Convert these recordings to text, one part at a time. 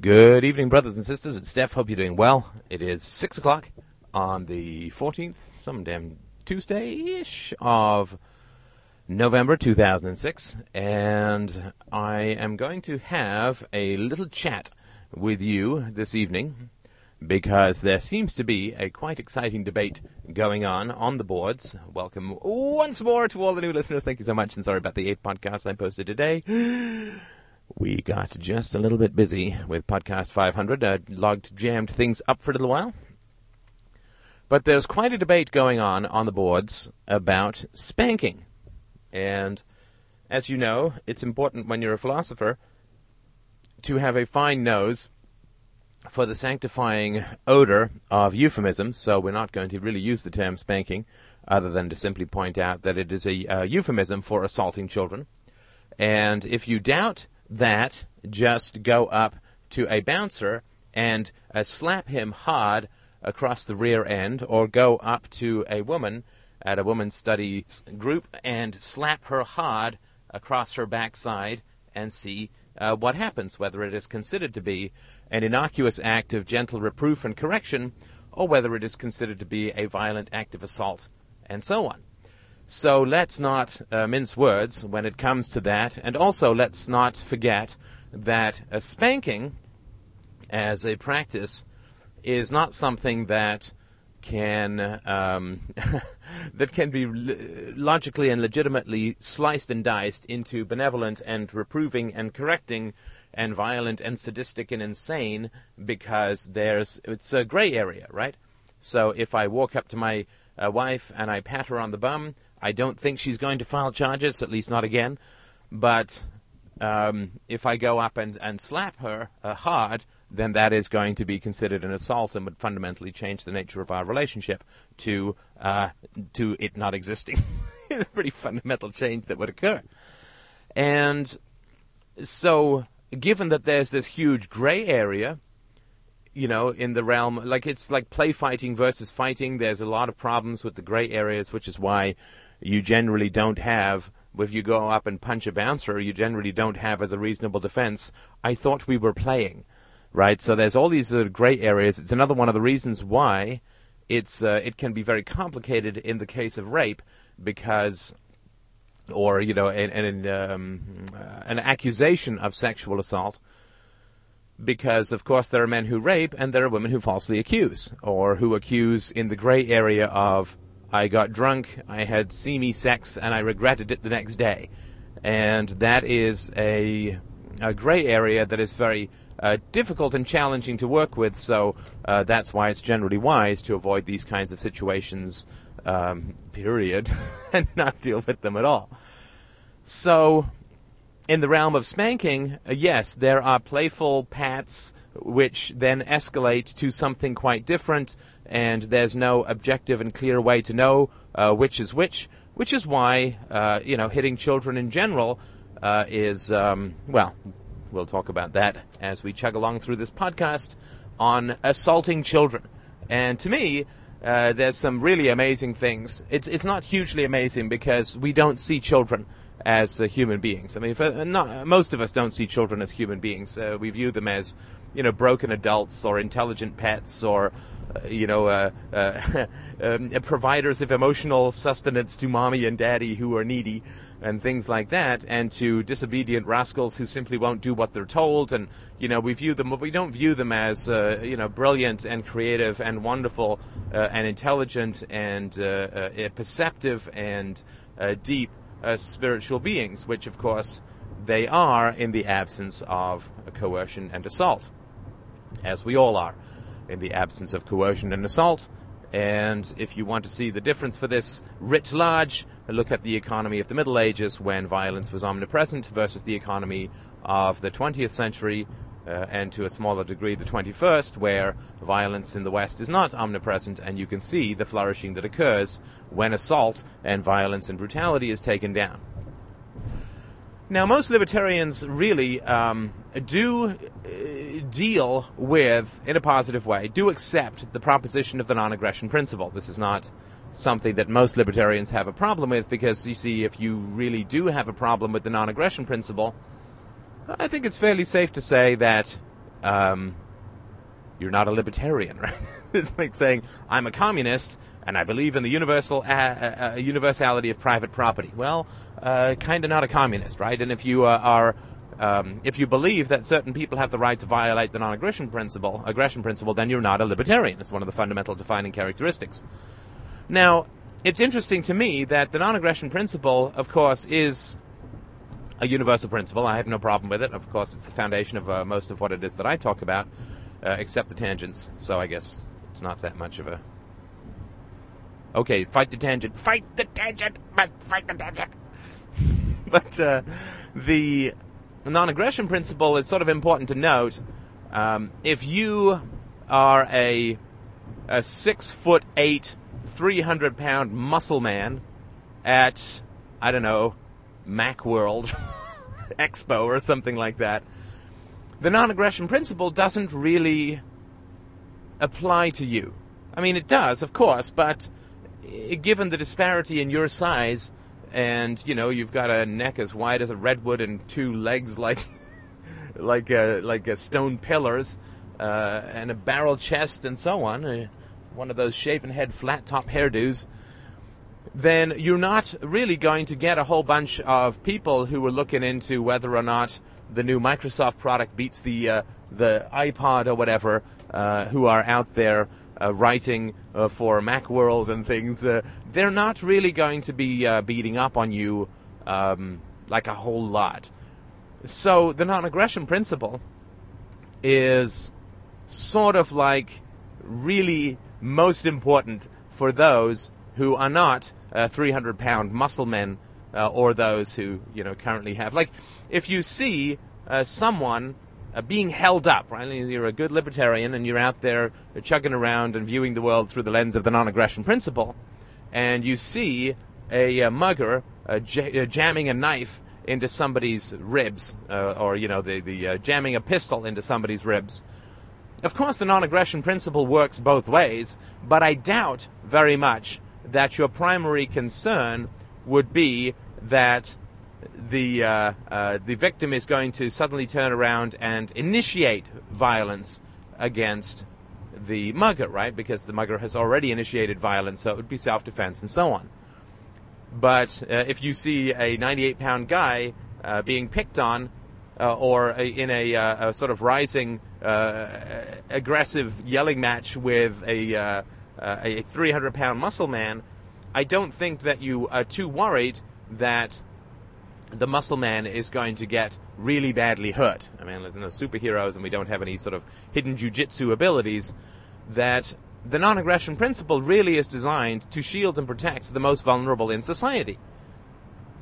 Good evening, brothers and sisters. It's Steph. Hope you're doing well. It is 6 o'clock on the 14th, some damn Tuesday-ish of November 2006, and I am going to have a little chat with you this evening because there seems to be a quite exciting debate going on on the boards. Welcome once more to all the new listeners. Thank you so much, and sorry about the eight podcasts I posted today. We got just a little bit busy with podcast 500, uh, logged, jammed things up for a little while. But there's quite a debate going on on the boards about spanking. And as you know, it's important when you're a philosopher to have a fine nose for the sanctifying odor of euphemisms, so we're not going to really use the term spanking other than to simply point out that it is a uh, euphemism for assaulting children. And if you doubt that, just go up to a bouncer and uh, slap him hard across the rear end, or go up to a woman at a women's studies group and slap her hard across her backside and see uh, what happens, whether it is considered to be an innocuous act of gentle reproof and correction, or whether it is considered to be a violent act of assault, and so on. So let's not uh, mince words when it comes to that, and also let's not forget that a spanking as a practice is not something that can um, that can be logically and legitimately sliced and diced into benevolent and reproving and correcting and violent and sadistic and insane because there's it's a gray area, right? So if I walk up to my uh, wife and I pat her on the bum, I don't think she's going to file charges, at least not again. But um, if I go up and, and slap her uh, hard, then that is going to be considered an assault and would fundamentally change the nature of our relationship to uh, to it not existing. it's a pretty fundamental change that would occur. And so given that there's this huge gray area, you know, in the realm, like it's like play fighting versus fighting. There's a lot of problems with the gray areas, which is why you generally don't have, if you go up and punch a bouncer, you generally don't have as a reasonable defense, I thought we were playing, right? So there's all these gray areas. It's another one of the reasons why it's, uh, it can be very complicated in the case of rape because or you know, an an, um, an accusation of sexual assault, because of course there are men who rape and there are women who falsely accuse, or who accuse in the gray area of I got drunk, I had seamy sex, and I regretted it the next day, and that is a a gray area that is very uh, difficult and challenging to work with. So uh, that's why it's generally wise to avoid these kinds of situations um, period, and not deal with them at all. So, in the realm of spanking, uh, yes, there are playful pats which then escalate to something quite different, and there's no objective and clear way to know uh, which is which, which is why, uh, you know, hitting children in general uh, is, um, well, we'll talk about that as we chug along through this podcast on assaulting children. And to me, uh, there's some really amazing things. It's it's not hugely amazing because we don't see children as uh, human beings. I mean, for, not, most of us don't see children as human beings. Uh, we view them as you know broken adults or intelligent pets or uh, you know uh, uh, um, providers of emotional sustenance to mommy and daddy who are needy and things like that, and to disobedient rascals who simply won't do what they're told. And you know, we view them, but we don't view them as uh, you know brilliant and creative and wonderful uh, and intelligent and uh, uh perceptive and uh, deep spiritual beings, which of course they are in the absence of coercion and assault, as we all are in the absence of coercion and assault. And if you want to see the difference for this writ large, look at the economy of the Middle Ages when violence was omnipresent versus the economy of the 20th century uh, and to a smaller degree the 21st, where violence in the West is not omnipresent, and you can see the flourishing that occurs when assault and violence and brutality is taken down. Now, most libertarians really um, do uh, deal with, in a positive way, do accept the proposition of the non aggression principle. This is not something that most libertarians have a problem with because, you see, if you really do have a problem with the non aggression principle, I think it's fairly safe to say that um, you're not a libertarian, right? it's like saying I'm a communist and I believe in the universal uh, uh, uh universality of private property. Well, uh, kind of not a communist, right? And if you uh, are um, if you believe that certain people have the right to violate the non-aggression principle, aggression principle, then you're not a libertarian. It's one of the fundamental defining characteristics. Now, it's interesting to me that the non-aggression principle, of course, is a universal principle. I have no problem with it. Of course, it's the foundation of uh, most of what it is that I talk about, uh, except the tangents. So I guess it's not that much of a. Okay, fight the tangent. Fight the tangent. Must Fight the tangent. but uh, the non-aggression principle is sort of important to note. Um, if you are a a six foot eight, three hundred pound muscle man at I don't know MacWorld Expo or something like that, the non-aggression principle doesn't really apply to you. I mean, it does, of course, but given the disparity in your size and you know you've got a neck as wide as a redwood and two legs like like a, like a stone pillars uh, and a barrel chest and so on, uh, one of those shaven head flat top hairdos, then you're not really going to get a whole bunch of people who are looking into whether or not the new Microsoft product beats the uh, the iPod or whatever, uh, who are out there uh, writing uh, for Macworld and things, uh, they're not really going to be uh, beating up on you um, like a whole lot. So the non-aggression principle is sort of like really most important for those who are not 300 pound muscle men uh, or those who you know currently have like if you see uh, someone uh, being held up, right? You're a good libertarian and you're out there chugging around and viewing the world through the lens of the non-aggression principle, and you see a, a mugger uh, uh, jamming a knife into somebody's ribs, uh, or you know, the the uh, jamming a pistol into somebody's ribs. Of course, the non-aggression principle works both ways, but I doubt very much that your primary concern would be that the uh, uh, the victim is going to suddenly turn around and initiate violence against the mugger, right? Because the mugger has already initiated violence, so it would be self-defense and so on. But uh, if you see a 98-pound guy uh, being picked on, uh, or a, in a, uh, a, sort of rising, aggressive yelling match with a a 300-pound muscle man, I don't think that you are too worried that the muscle man is going to get really badly hurt. I mean, there's no superheroes and we don't have any sort of hidden jujitsu abilities. That the non-aggression principle really is designed to shield and protect the most vulnerable in society.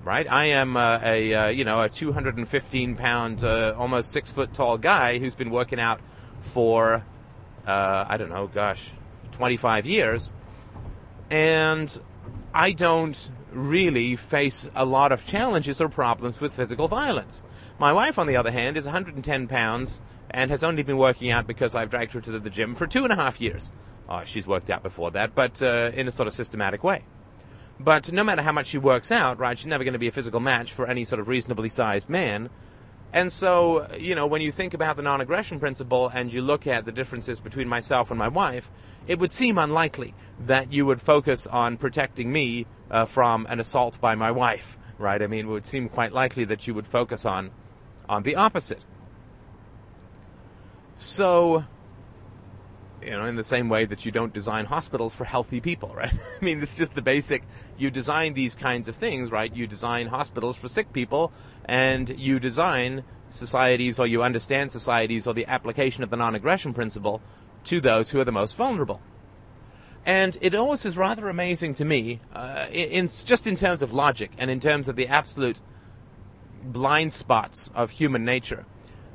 Right? I am uh, a uh, you know a 215 pound, uh, almost six foot tall guy who's been working out for uh, I don't know, gosh, 25 years, and I don't really face a lot of challenges or problems with physical violence. My wife, on the other hand, is 110 pounds and has only been working out because I've dragged her to the gym for two and a half years. Oh, she's worked out before that, but uh, in a sort of systematic way. But no matter how much she works out, right, she's never going to be a physical match for any sort of reasonably sized man. And so, you know, when you think about the non aggression principle and you look at the differences between myself and my wife, it would seem unlikely that you would focus on protecting me uh, from an assault by my wife, right? I mean, it would seem quite likely that you would focus on on the opposite. So, you know, in the same way that you don't design hospitals for healthy people, right? I mean, it's just the basic. You design these kinds of things, right? You design hospitals for sick people, and you design societies, or you understand societies, or the application of the non-aggression principle to those who are the most vulnerable. And it always is rather amazing to me, uh, in, just in terms of logic and in terms of the absolute blind spots of human nature,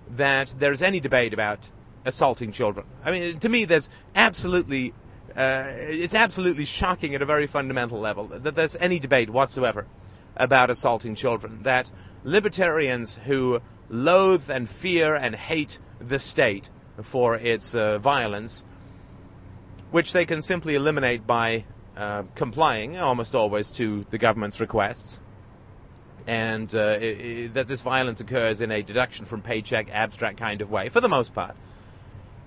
that there's any debate about assaulting children. I mean, to me, there's absolutely, uh, it's absolutely shocking at a very fundamental level that there's any debate whatsoever about assaulting children. That libertarians who loathe and fear and hate the state for its uh, violence which they can simply eliminate by uh, complying almost always to the government's requests, and uh, it, it, that this violence occurs in a deduction from paycheck abstract kind of way, for the most part.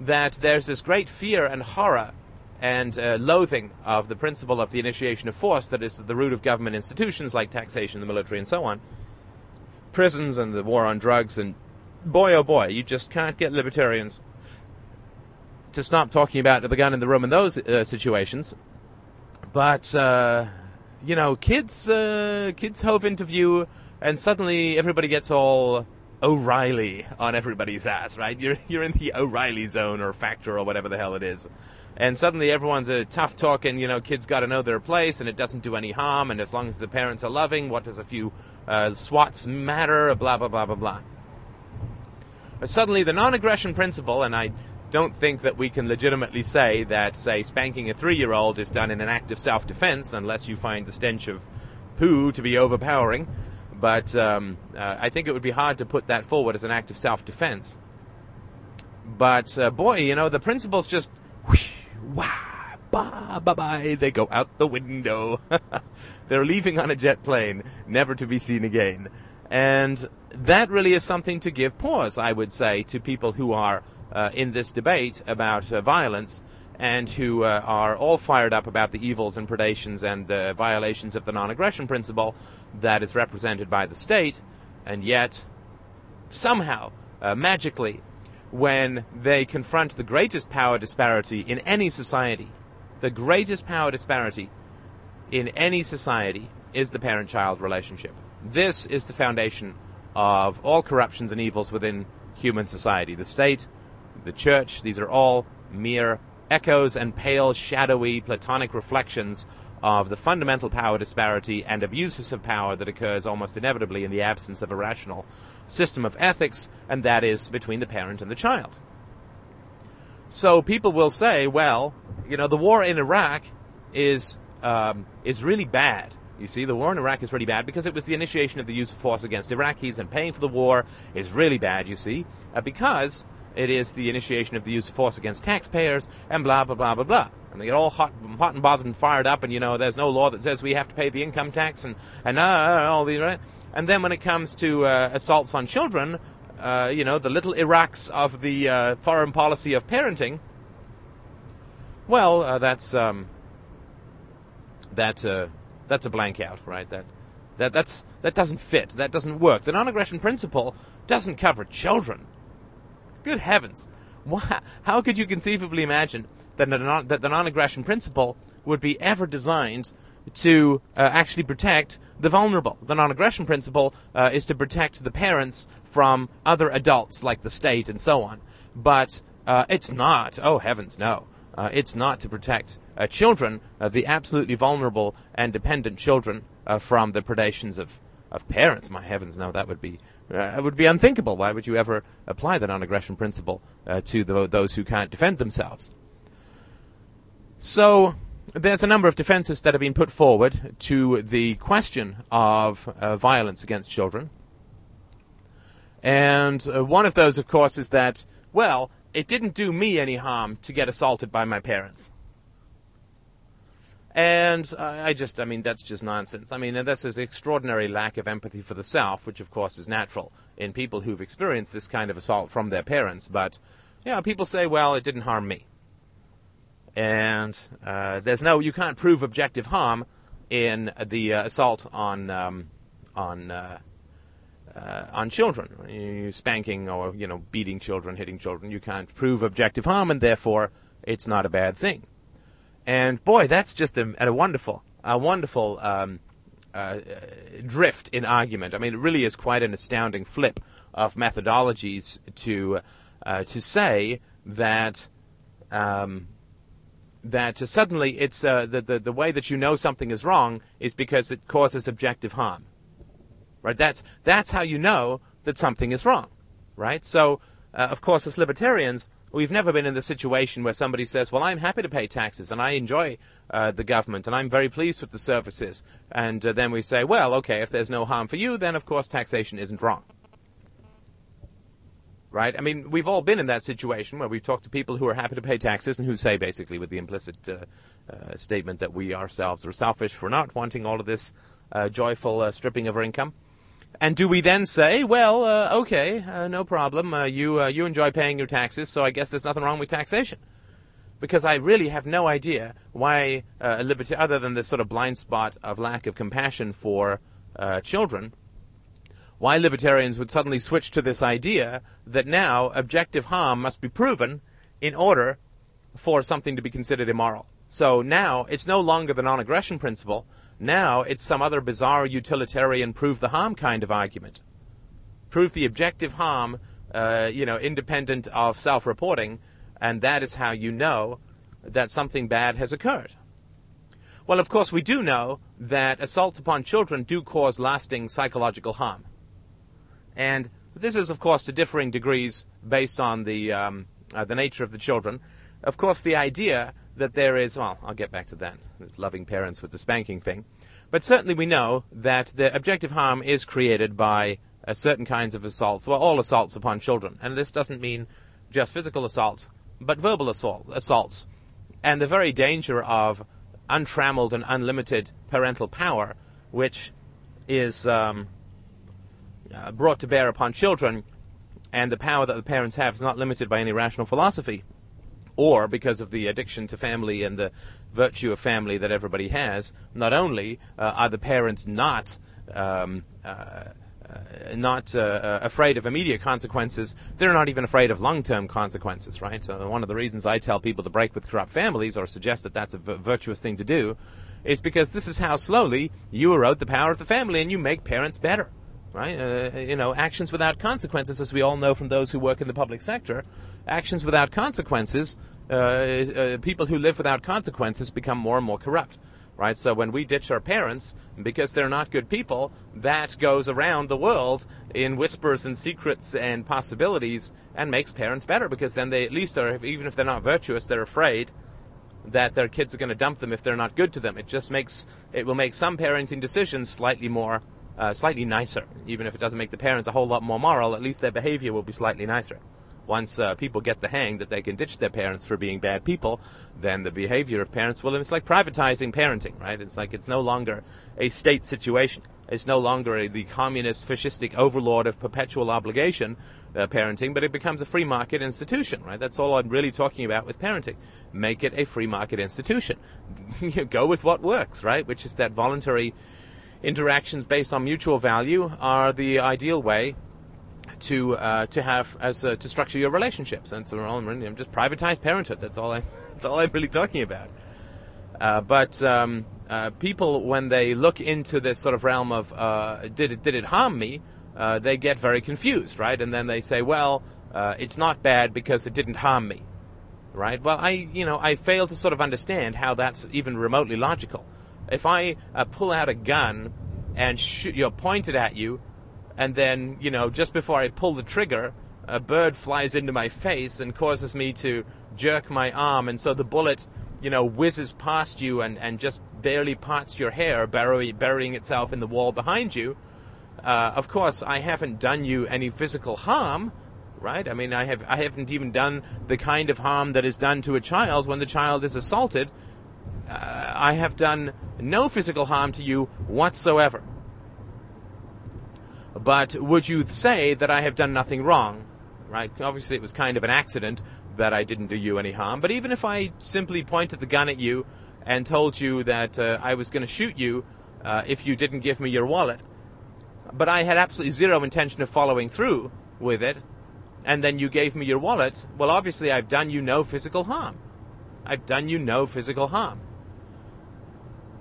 that there's this great fear and horror and uh, loathing of the principle of the initiation of force that is the root of government institutions like taxation, the military, and so on, prisons, and the war on drugs, and boy oh boy, you just can't get libertarians to stop talking about the gun in the room in those uh, situations. But uh, you know, kids uh, kids hove into view, and suddenly everybody gets all O'Reilly on everybody's ass, right? You're you're in the O'Reilly zone or factor or whatever the hell it is. And suddenly everyone's a tough talking, you know, kids got to know their place and it doesn't do any harm. And as long as the parents are loving, what does a few uh, swats matter? Blah, blah, blah, blah, blah. But suddenly the non aggression principle, and I don't think that we can legitimately say that, say, spanking a three year old is done in an act of self defense unless you find the stench of poo to be overpowering. But um, uh, I think it would be hard to put that forward as an act of self defense. But uh, boy, you know, the principle's just whoosh, wah, bye, bye, bye. They go out the window. They're leaving on a jet plane, never to be seen again. And that really is something to give pause, I would say, to people who are uh, in this debate about uh, violence and who uh, are all fired up about the evils and predations and the violations of the non-aggression principle that is represented by the state, and yet somehow, uh, magically, when they confront the greatest power disparity in any society, the greatest power disparity in any society is the parent-child relationship. This is the foundation of all corruptions and evils within human society. The state, the church, these are all mere echoes and pale, shadowy, platonic reflections of the fundamental power disparity and abuses of power that occurs almost inevitably in the absence of a rational system of ethics, and that is between the parent and the child. So people will say, well, you know, the war in Iraq is um, is really bad. You see, the war in Iraq is really bad because it was the initiation of the use of force against Iraqis, and paying for the war is really bad. You see, uh, because it is the initiation of the use of force against taxpayers, and blah, blah, blah, blah, blah. And they get all hot, hot and bothered and fired up, and, you know, there's no law that says we have to pay the income tax, and, and uh, all these, right? And then when it comes to uh, assaults on children, uh, you know, the little Iraqs of the uh, foreign policy of parenting, well, uh, that's, um, that, uh, that's a blank out, right? That, that, that's, that doesn't fit. That doesn't work. The non-aggression principle doesn't cover children. Good heavens. How could you conceivably imagine that the, non, that the non-aggression principle would be ever designed to uh, actually protect the vulnerable? The non-aggression principle uh, is to protect the parents from other adults like the state and so on. But uh, it's not. Oh heavens, no. Uh, it's not to protect uh, children, uh, the absolutely vulnerable and dependent children, from the predations of, of parents. My heavens, no, that would be uh, it would be unthinkable. Why would you ever apply the non-aggression principle uh, to the, those who can't defend themselves? So there's a number of defenses that have been put forward to the question of uh, violence against children. And uh, one of those, of course, is that, well, it didn't do me any harm to get assaulted by my parents. And I just, I mean, that's just nonsense. I mean, this is extraordinary lack of empathy for the self, which of course is natural in people who've experienced this kind of assault from their parents. But, yeah, people say, well, it didn't harm me. And uh, there's no, you can't prove objective harm in the uh, assault on um, on uh, uh, on children, you spanking or you know beating children, hitting children. You can't prove objective harm, and therefore it's not a bad thing. And boy, that's just a, a wonderful, a wonderful um, uh, drift in argument. I mean, it really is quite an astounding flip of methodologies to uh, to say that um, that suddenly it's uh, the, the the way that you know something is wrong is because it causes objective harm. Right? That's that's how you know that something is wrong. Right? So, uh, of course, as libertarians, We've never been in the situation where somebody says, well, I'm happy to pay taxes and I enjoy uh, the government and I'm very pleased with the services. And uh, then we say, well, okay, if there's no harm for you, then of course taxation isn't wrong. Right? I mean, we've all been in that situation where we've talked to people who are happy to pay taxes and who say basically with the implicit uh, uh statement that we ourselves are selfish for not wanting all of this uh, joyful uh, stripping of our income. And do we then say, well, uh, okay, uh, no problem. You you enjoy paying your taxes, so I guess there's nothing wrong with taxation? Because I really have no idea why a liberty, other than this sort of blind spot of lack of compassion for children, why libertarians would suddenly switch to this idea that now objective harm must be proven in order for something to be considered immoral. So now it's no longer the non-aggression principle now it's some other bizarre utilitarian prove the harm kind of argument. Prove the objective harm, uh, you know, independent of self-reporting, and that is how you know that something bad has occurred. Well, of course, we do know that assaults upon children do cause lasting psychological harm. And this is, of course, to differing degrees based on the, um, uh, the nature of the children. Of course, the idea that there is, well, I'll get back to that, loving parents with the spanking thing. But certainly we know that the objective harm is created by uh, certain kinds of assaults, well, all assaults upon children. And this doesn't mean just physical assaults, but verbal assault, assaults. And the very danger of untrammeled and unlimited parental power, which is um, uh, brought to bear upon children, and the power that the parents have is not limited by any rational philosophy or because of the addiction to family and the virtue of family that everybody has, not only uh, are the parents not um, uh, uh not uh, uh, afraid of immediate consequences, they're not even afraid of long-term consequences, right? So one of the reasons I tell people to break with corrupt families or suggest that that's a v- virtuous thing to do is because this is how slowly you erode the power of the family and you make parents better right? Uh, you know, actions without consequences, as we all know from those who work in the public sector, actions without consequences, uh, uh, people who live without consequences become more and more corrupt. Right, so when we ditch our parents because they're not good people, that goes around the world in whispers and secrets and possibilities, and makes parents better because then they at least are, even if they're not virtuous, they're afraid that their kids are going to dump them if they're not good to them. It just makes it will make some parenting decisions slightly more uh, slightly nicer. Even if it doesn't make the parents a whole lot more moral, at least their behavior will be slightly nicer. Once uh, people get the hang that they can ditch their parents for being bad people, then the behavior of parents will. It's like privatizing parenting, right? It's like it's no longer a state situation. It's no longer a, the communist, fascistic overlord of perpetual obligation uh, parenting, but it becomes a free market institution, right? That's all I'm really talking about with parenting. Make it a free market institution. Go with what works, right? Which is that voluntary interactions based on mutual value are the ideal way to uh, to have as uh, to structure your relationships. And so I'm just privatized parenthood. That's all I that's all I'm really talking about. Uh, but um, uh, people, when they look into this sort of realm of uh, did it did it harm me, uh, they get very confused, right? And then they say, well, it's not bad because it didn't harm me, right? Well, I you know I fail to sort of understand how that's even remotely logical if I uh, pull out a gun and shoot, you know, point it at you, and then you know just before I pull the trigger, a bird flies into my face and causes me to jerk my arm, and so the bullet, you know, whizzes past you and, and just barely parts your hair, bury, burying itself in the wall behind you. Uh, of course, I haven't done you any physical harm, right? I mean, I have I haven't even done the kind of harm that is done to a child when the child is assaulted uh, I have done no physical harm to you whatsoever. But would you say that I have done nothing wrong? Right? Obviously, it was kind of an accident that I didn't do you any harm. But even if I simply pointed the gun at you and told you that uh, I was going to shoot you uh, if you didn't give me your wallet, but I had absolutely zero intention of following through with it, and then you gave me your wallet, well, obviously, I've done you no physical harm. I've done you no physical harm.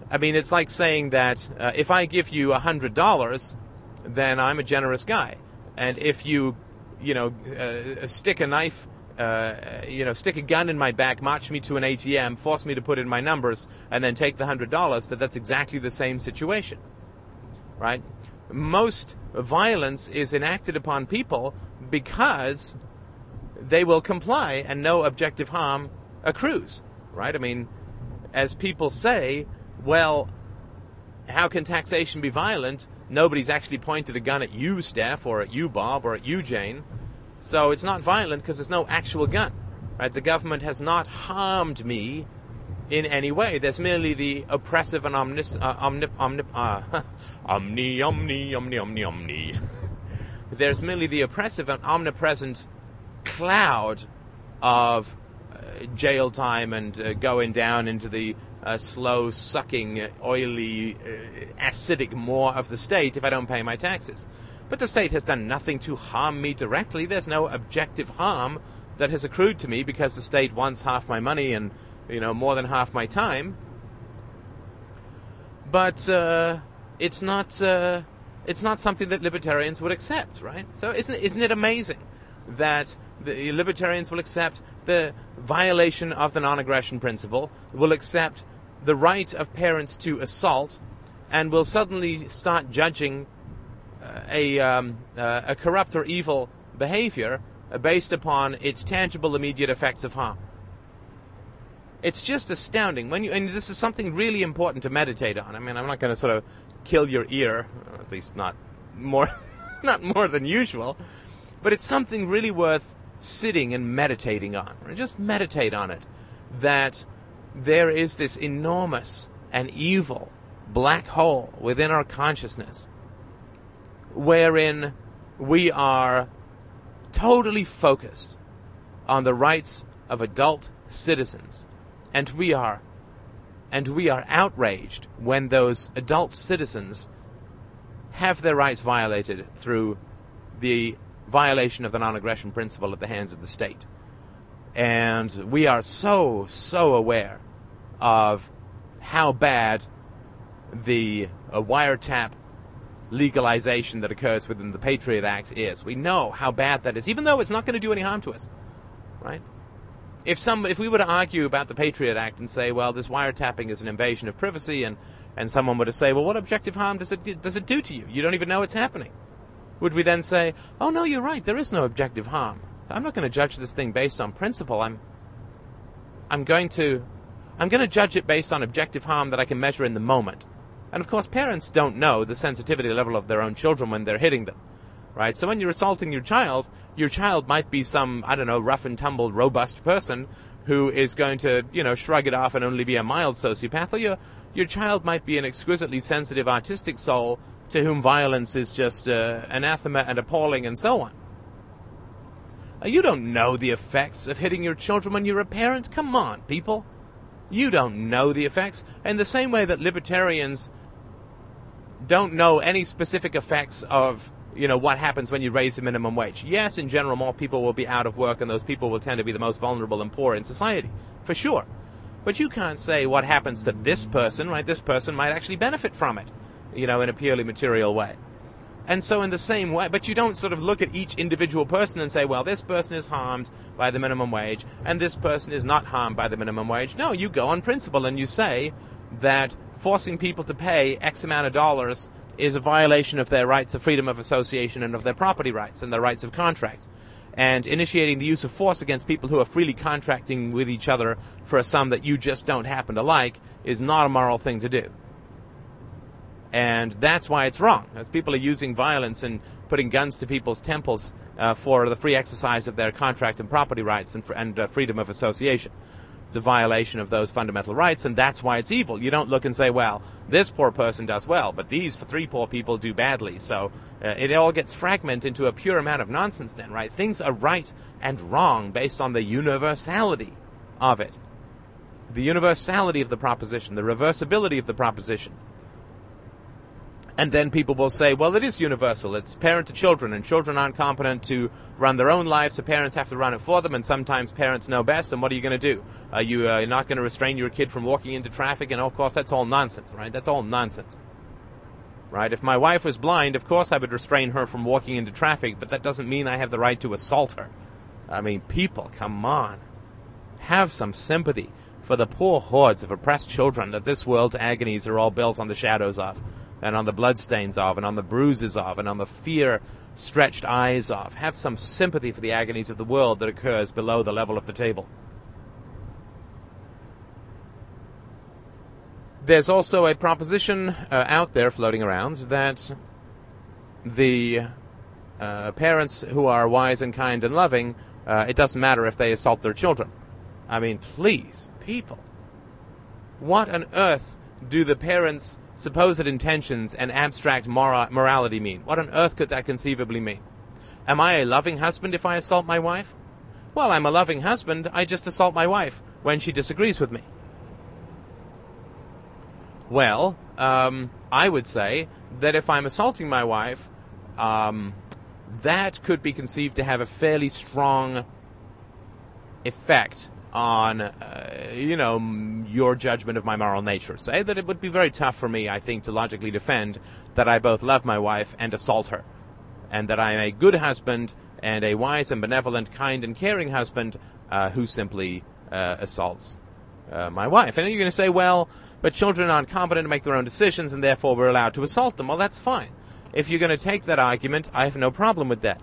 I mean, it's like saying that uh, if I give you a hundred dollars, then I'm a generous guy, and if you, you know, uh, stick a knife, uh, you know, stick a gun in my back, march me to an ATM, force me to put in my numbers, and then take the hundred dollars, that that's exactly the same situation, right? Most violence is enacted upon people because they will comply and no objective harm accrues, right? I mean, as people say, well, how can taxation be violent? Nobody's actually pointed a gun at you, Steph, or at you, Bob, or at you, Jane. So it's not violent because there's no actual gun. Right? The government has not harmed me in any way. There's merely the oppressive and omnis, uh, omni, omni, uh, omni, omni, omni, omni, omni. There's merely the oppressive and omnipresent cloud of uh, jail time and uh, going down into the uh, slow sucking, oily, uh, acidic maw of the state if I don't pay my taxes. But the state has done nothing to harm me directly. There's no objective harm that has accrued to me because the state wants half my money and you know more than half my time. But uh, it's not uh, it's not something that libertarians would accept, right? So isn't isn't it amazing that the libertarians will accept the violation of the non-aggression principle, will accept the right of parents to assault, and will suddenly start judging uh, a um, uh, a corrupt or evil behavior based upon its tangible immediate effects of harm. It's just astounding when you and this is something really important to meditate on. I mean, I'm not going to sort of kill your ear, at least not more not more than usual, but it's something really worth sitting and meditating on. Just meditate on it that there is this enormous and evil black hole within our consciousness wherein we are totally focused on the rights of adult citizens and we are and we are outraged when those adult citizens have their rights violated through the violation of the non-aggression principle at the hands of the state. And we are so, so aware of how bad the uh, wiretap legalization that occurs within the Patriot Act is. We know how bad that is, even though it's not going to do any harm to us, right? if some if we were to argue about the Patriot Act and say, well, this wiretapping is an invasion of privacy, and and someone were to say, well, what objective harm does it does it do to you? You don't even know it's happening. Would we then say, oh no, you're right, there is no objective harm. I'm not going to judge this thing based on principle. I'm I'm going to I'm going to judge it based on objective harm that I can measure in the moment. And of course, parents don't know the sensitivity level of their own children when they're hitting them right? So when you're assaulting your child, your child might be some, I don't know, rough and tumble, robust person who is going to, you know, shrug it off and only be a mild sociopath, or your, your child might be an exquisitely sensitive, artistic soul to whom violence is just uh, anathema and appalling and so on. You don't know the effects of hitting your children when you're a parent. Come on, people. You don't know the effects. In the same way that libertarians don't know any specific effects of you know, what happens when you raise the minimum wage. Yes, in general, more people will be out of work, and those people will tend to be the most vulnerable and poor in society, for sure. But you can't say what happens to this person, right? This person might actually benefit from it, you know, in a purely material way. And so, in the same way, but you don't sort of look at each individual person and say, well, this person is harmed by the minimum wage, and this person is not harmed by the minimum wage. No, you go on principle and you say that forcing people to pay X amount of dollars is a violation of their rights of freedom of association and of their property rights and their rights of contract. And initiating the use of force against people who are freely contracting with each other for a sum that you just don't happen to like is not a moral thing to do. And that's why it's wrong, as people are using violence and putting guns to people's temples uh, for the free exercise of their contract and property rights and, and uh, freedom of association. It's a violation of those fundamental rights, and that's why it's evil. You don't look and say, well, this poor person does well, but these three poor people do badly. So uh, it all gets fragmented into a pure amount of nonsense then, right? Things are right and wrong based on the universality of it. The universality of the proposition, the reversibility of the proposition. And then people will say, well, it is universal. It's parent to children, and children aren't competent to run their own lives, so parents have to run it for them, and sometimes parents know best, and what are you going to do? Are you, uh, not going to restrain your kid from walking into traffic, and of course, that's all nonsense, right? That's all nonsense. Right? If my wife was blind, of course I would restrain her from walking into traffic, but that doesn't mean I have the right to assault her. I mean, people, come on. Have some sympathy for the poor hordes of oppressed children that this world's agonies are all built on the shadows of and on the bloodstains of, and on the bruises of, and on the fear stretched eyes of. Have some sympathy for the agonies of the world that occurs below the level of the table. There's also a proposition uh, out there floating around that the uh, parents who are wise and kind and loving, uh, it doesn't matter if they assault their children. I mean, please, people. what on earth do the parents' supposed intentions and abstract mora- morality mean? What on earth could that conceivably mean? Am I a loving husband if I assault my wife? Well, I'm a loving husband. I just assault my wife when she disagrees with me. Well, um, I would say that if I'm assaulting my wife, um, that could be conceived to have a fairly strong effect on, uh, you know, your judgment of my moral nature. Say that it would be very tough for me, I think, to logically defend that I both love my wife and assault her, and that I am a good husband and a wise and benevolent, kind and caring husband uh, who simply uh, assaults uh, my wife. And you're going to say, well, but children aren't competent to make their own decisions, and therefore we're allowed to assault them. Well, that's fine. If you're going to take that argument, I have no problem with that.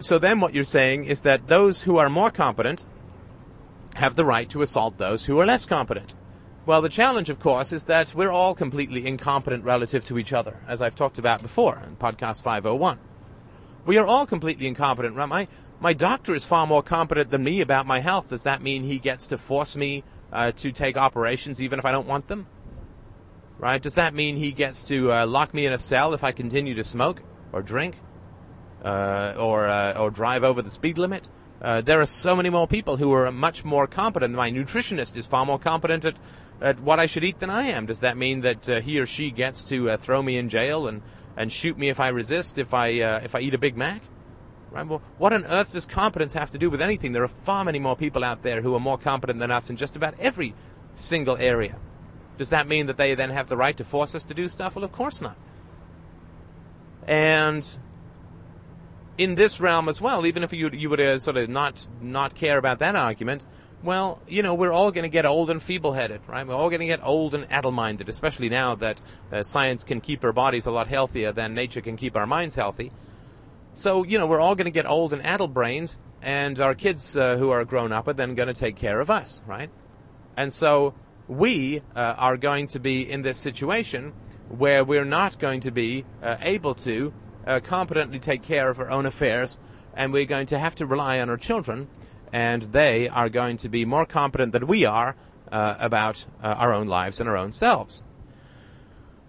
So then what you're saying is that those who are more competent have the right to assault those who are less competent. Well, the challenge, of course, is that we're all completely incompetent relative to each other, as I've talked about before in podcast 501. We are all completely incompetent. My, my doctor is far more competent than me about my health. Does that mean he gets to force me uh, to take operations even if I don't want them? right? Does that mean he gets to uh, lock me in a cell if I continue to smoke or drink uh, or uh, or drive over the speed limit? Uh, there are so many more people who are much more competent. My nutritionist is far more competent at, at what I should eat than I am. Does that mean that uh, he or she gets to uh, throw me in jail and, and shoot me if I resist if I if I eat a Big Mac? Right? Well, what on earth does competence have to do with anything? There are far many more people out there who are more competent than us in just about every single area. Does that mean that they then have the right to force us to do stuff? Well, of course not. And in this realm as well, even if you you would uh, sort of not not care about that argument, well, you know, we're all going to get old and feeble-headed, right? We're all going to get old and addle-minded, especially now that uh, science can keep our bodies a lot healthier than nature can keep our minds healthy. So, you know, we're all going to get old and addle-brained, and our kids uh, who are grown up are then going to take care of us, right? And so we uh, are going to be in this situation where we're not going to be uh, able to uh, competently take care of our own affairs, and we're going to have to rely on our children, and they are going to be more competent than we are uh, about uh, our own lives and our own selves.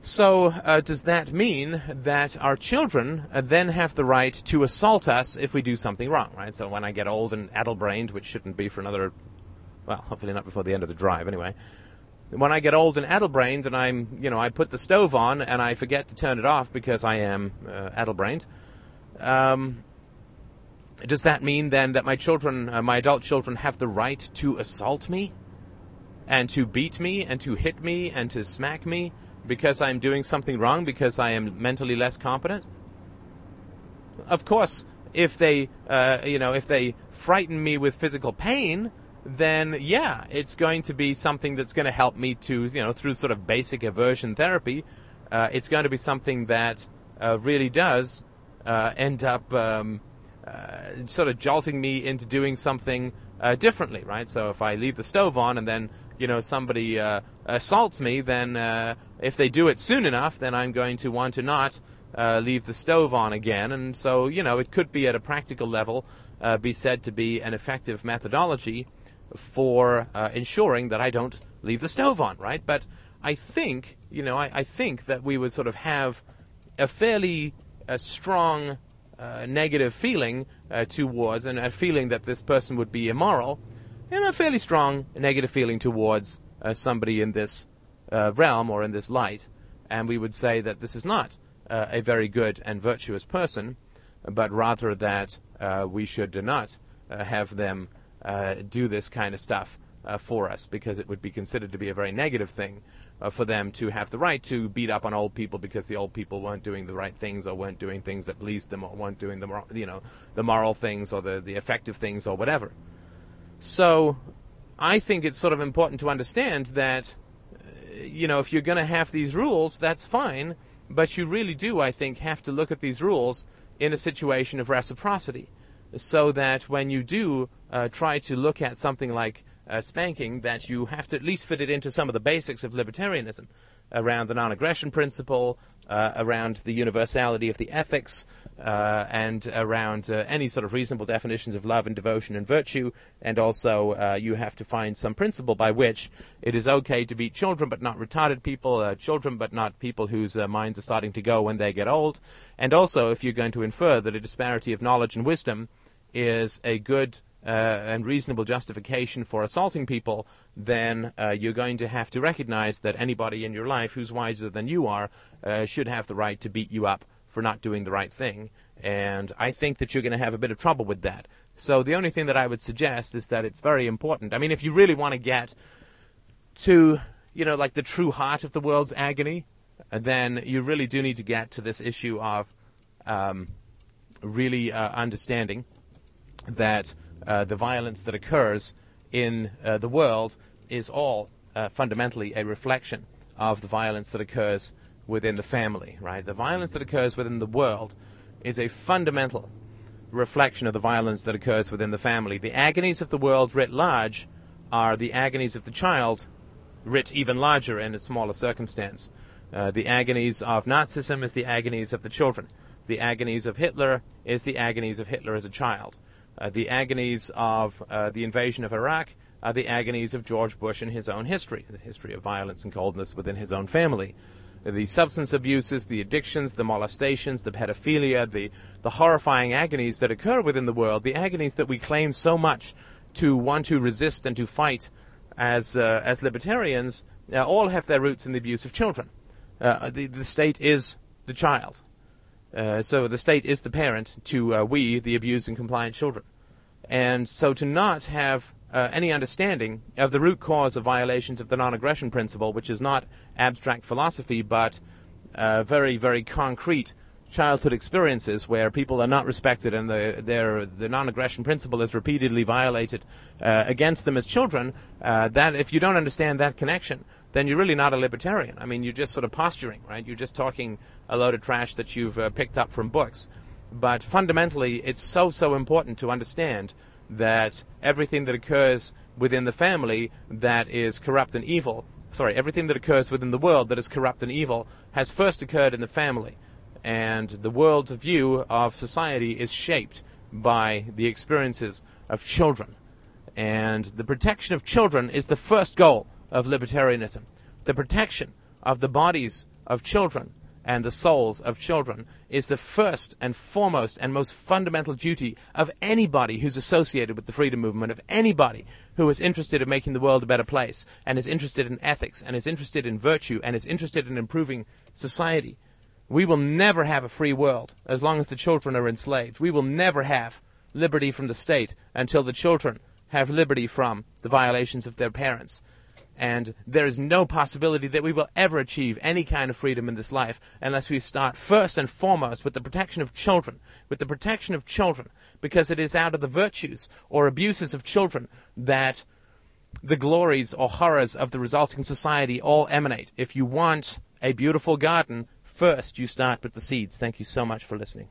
So, uh, does that mean that our children then have the right to assault us if we do something wrong, right? So, when I get old and addle-brained, which shouldn't be for another, well, hopefully not before the end of the drive anyway, when I get old and addle-brained and I'm, you know, I put the stove on and I forget to turn it off because I am uh, addle-brained, um, does that mean then that my children, uh, my adult children, have the right to assault me and to beat me and to hit me and to smack me because I'm doing something wrong because I am mentally less competent? Of course, if they, uh, you know, if they frighten me with physical pain, then yeah, it's going to be something that's going to help me to, you know, through sort of basic aversion therapy, uh, it's going to be something that uh, really does uh, end up um, uh, sort of jolting me into doing something uh, differently, right? So if I leave the stove on and then, you know, somebody uh, assaults me, then if they do it soon enough, then I'm going to want to not leave the stove on again. And so, you know, it could be at a practical level be said to be an effective methodology for uh, ensuring that I don't leave the stove on, right? But I think, you know, I, I think that we would sort of have a fairly strong uh, negative feeling uh, towards, and a feeling that this person would be immoral, and a fairly strong negative feeling towards uh, somebody in this uh, realm or in this light, and we would say that this is not a very good and virtuous person, but rather that we should not have them uh, do this kind of stuff uh, for us because it would be considered to be a very negative thing uh, for them to have the right to beat up on old people because the old people weren't doing the right things or weren't doing things that pleased them or weren't doing the mor- you know the moral things or the, the effective things or whatever. So I think it's sort of important to understand that uh, you know if you're going to have these rules that's fine but you really do I think have to look at these rules in a situation of reciprocity so that when you do uh, try to look at something like uh, spanking, that you have to at least fit it into some of the basics of libertarianism. around the non-aggression principle, uh, around the universality of the ethics, uh, and around uh, any sort of reasonable definitions of love and devotion and virtue. And also, uh, you have to find some principle by which it is okay to beat children, but not retarded people, children, but not people whose minds are starting to go when they get old. And also, if you're going to infer that a disparity of knowledge and wisdom is a good uh, and reasonable justification for assaulting people, then uh, you're going to have to recognize that anybody in your life who's wiser than you are uh, should have the right to beat you up for not doing the right thing. And I think that you're going to have a bit of trouble with that. So the only thing that I would suggest is that it's very important. I mean, if you really want to get to, you know, like the true heart of the world's agony, then you really do need to get to this issue of um, really uh, understanding that uh, the violence that occurs in uh, the world is all uh, fundamentally a reflection of the violence that occurs within the family, right? The violence that occurs within the world is a fundamental reflection of the violence that occurs within the family. The agonies of the world writ large are the agonies of the child writ even larger in a smaller circumstance. Uh, the agonies of Nazism is the agonies of the children. The agonies of Hitler is the agonies of Hitler as a child. Uh, the agonies of uh, the invasion of Iraq are the agonies of George Bush in his own history, the history of violence and coldness within his own family. The substance abuses, the addictions, the molestations, the pedophilia, the, the horrifying agonies that occur within the world, the agonies that we claim so much to want to resist and to fight as, uh, as libertarians, uh, all have their roots in the abuse of children. Uh, the, the state is the child. Uh, so the state is the parent to uh, we, the abused and compliant children. And so to not have uh, any understanding of the root cause of violations of the non-aggression principle, which is not abstract philosophy, but uh, very, very concrete childhood experiences where people are not respected and the, the non-aggression principle is repeatedly violated uh, against them as children, that if you don't understand that connection, then you're really not a libertarian. I mean, you're just sort of posturing, right? You're just talking a load of trash that you've uh, picked up from books. But fundamentally, it's so, so important to understand that everything that occurs within the family that is corrupt and evil, sorry, everything that occurs within the world that is corrupt and evil has first occurred in the family. And the world's view of society is shaped by the experiences of children. And the protection of children is the first goal of libertarianism. The protection of the bodies of children and the souls of children is the first and foremost and most fundamental duty of anybody who's associated with the freedom movement, of anybody who is interested in making the world a better place, and is interested in ethics, and is interested in virtue, and is interested in improving society. We will never have a free world as long as the children are enslaved. We will never have liberty from the state until the children have liberty from the violations of their parents. And there is no possibility that we will ever achieve any kind of freedom in this life unless we start first and foremost with the protection of children, with the protection of children, because it is out of the virtues or abuses of children that the glories or horrors of the resulting society all emanate. If you want a beautiful garden, first you start with the seeds. Thank you so much for listening.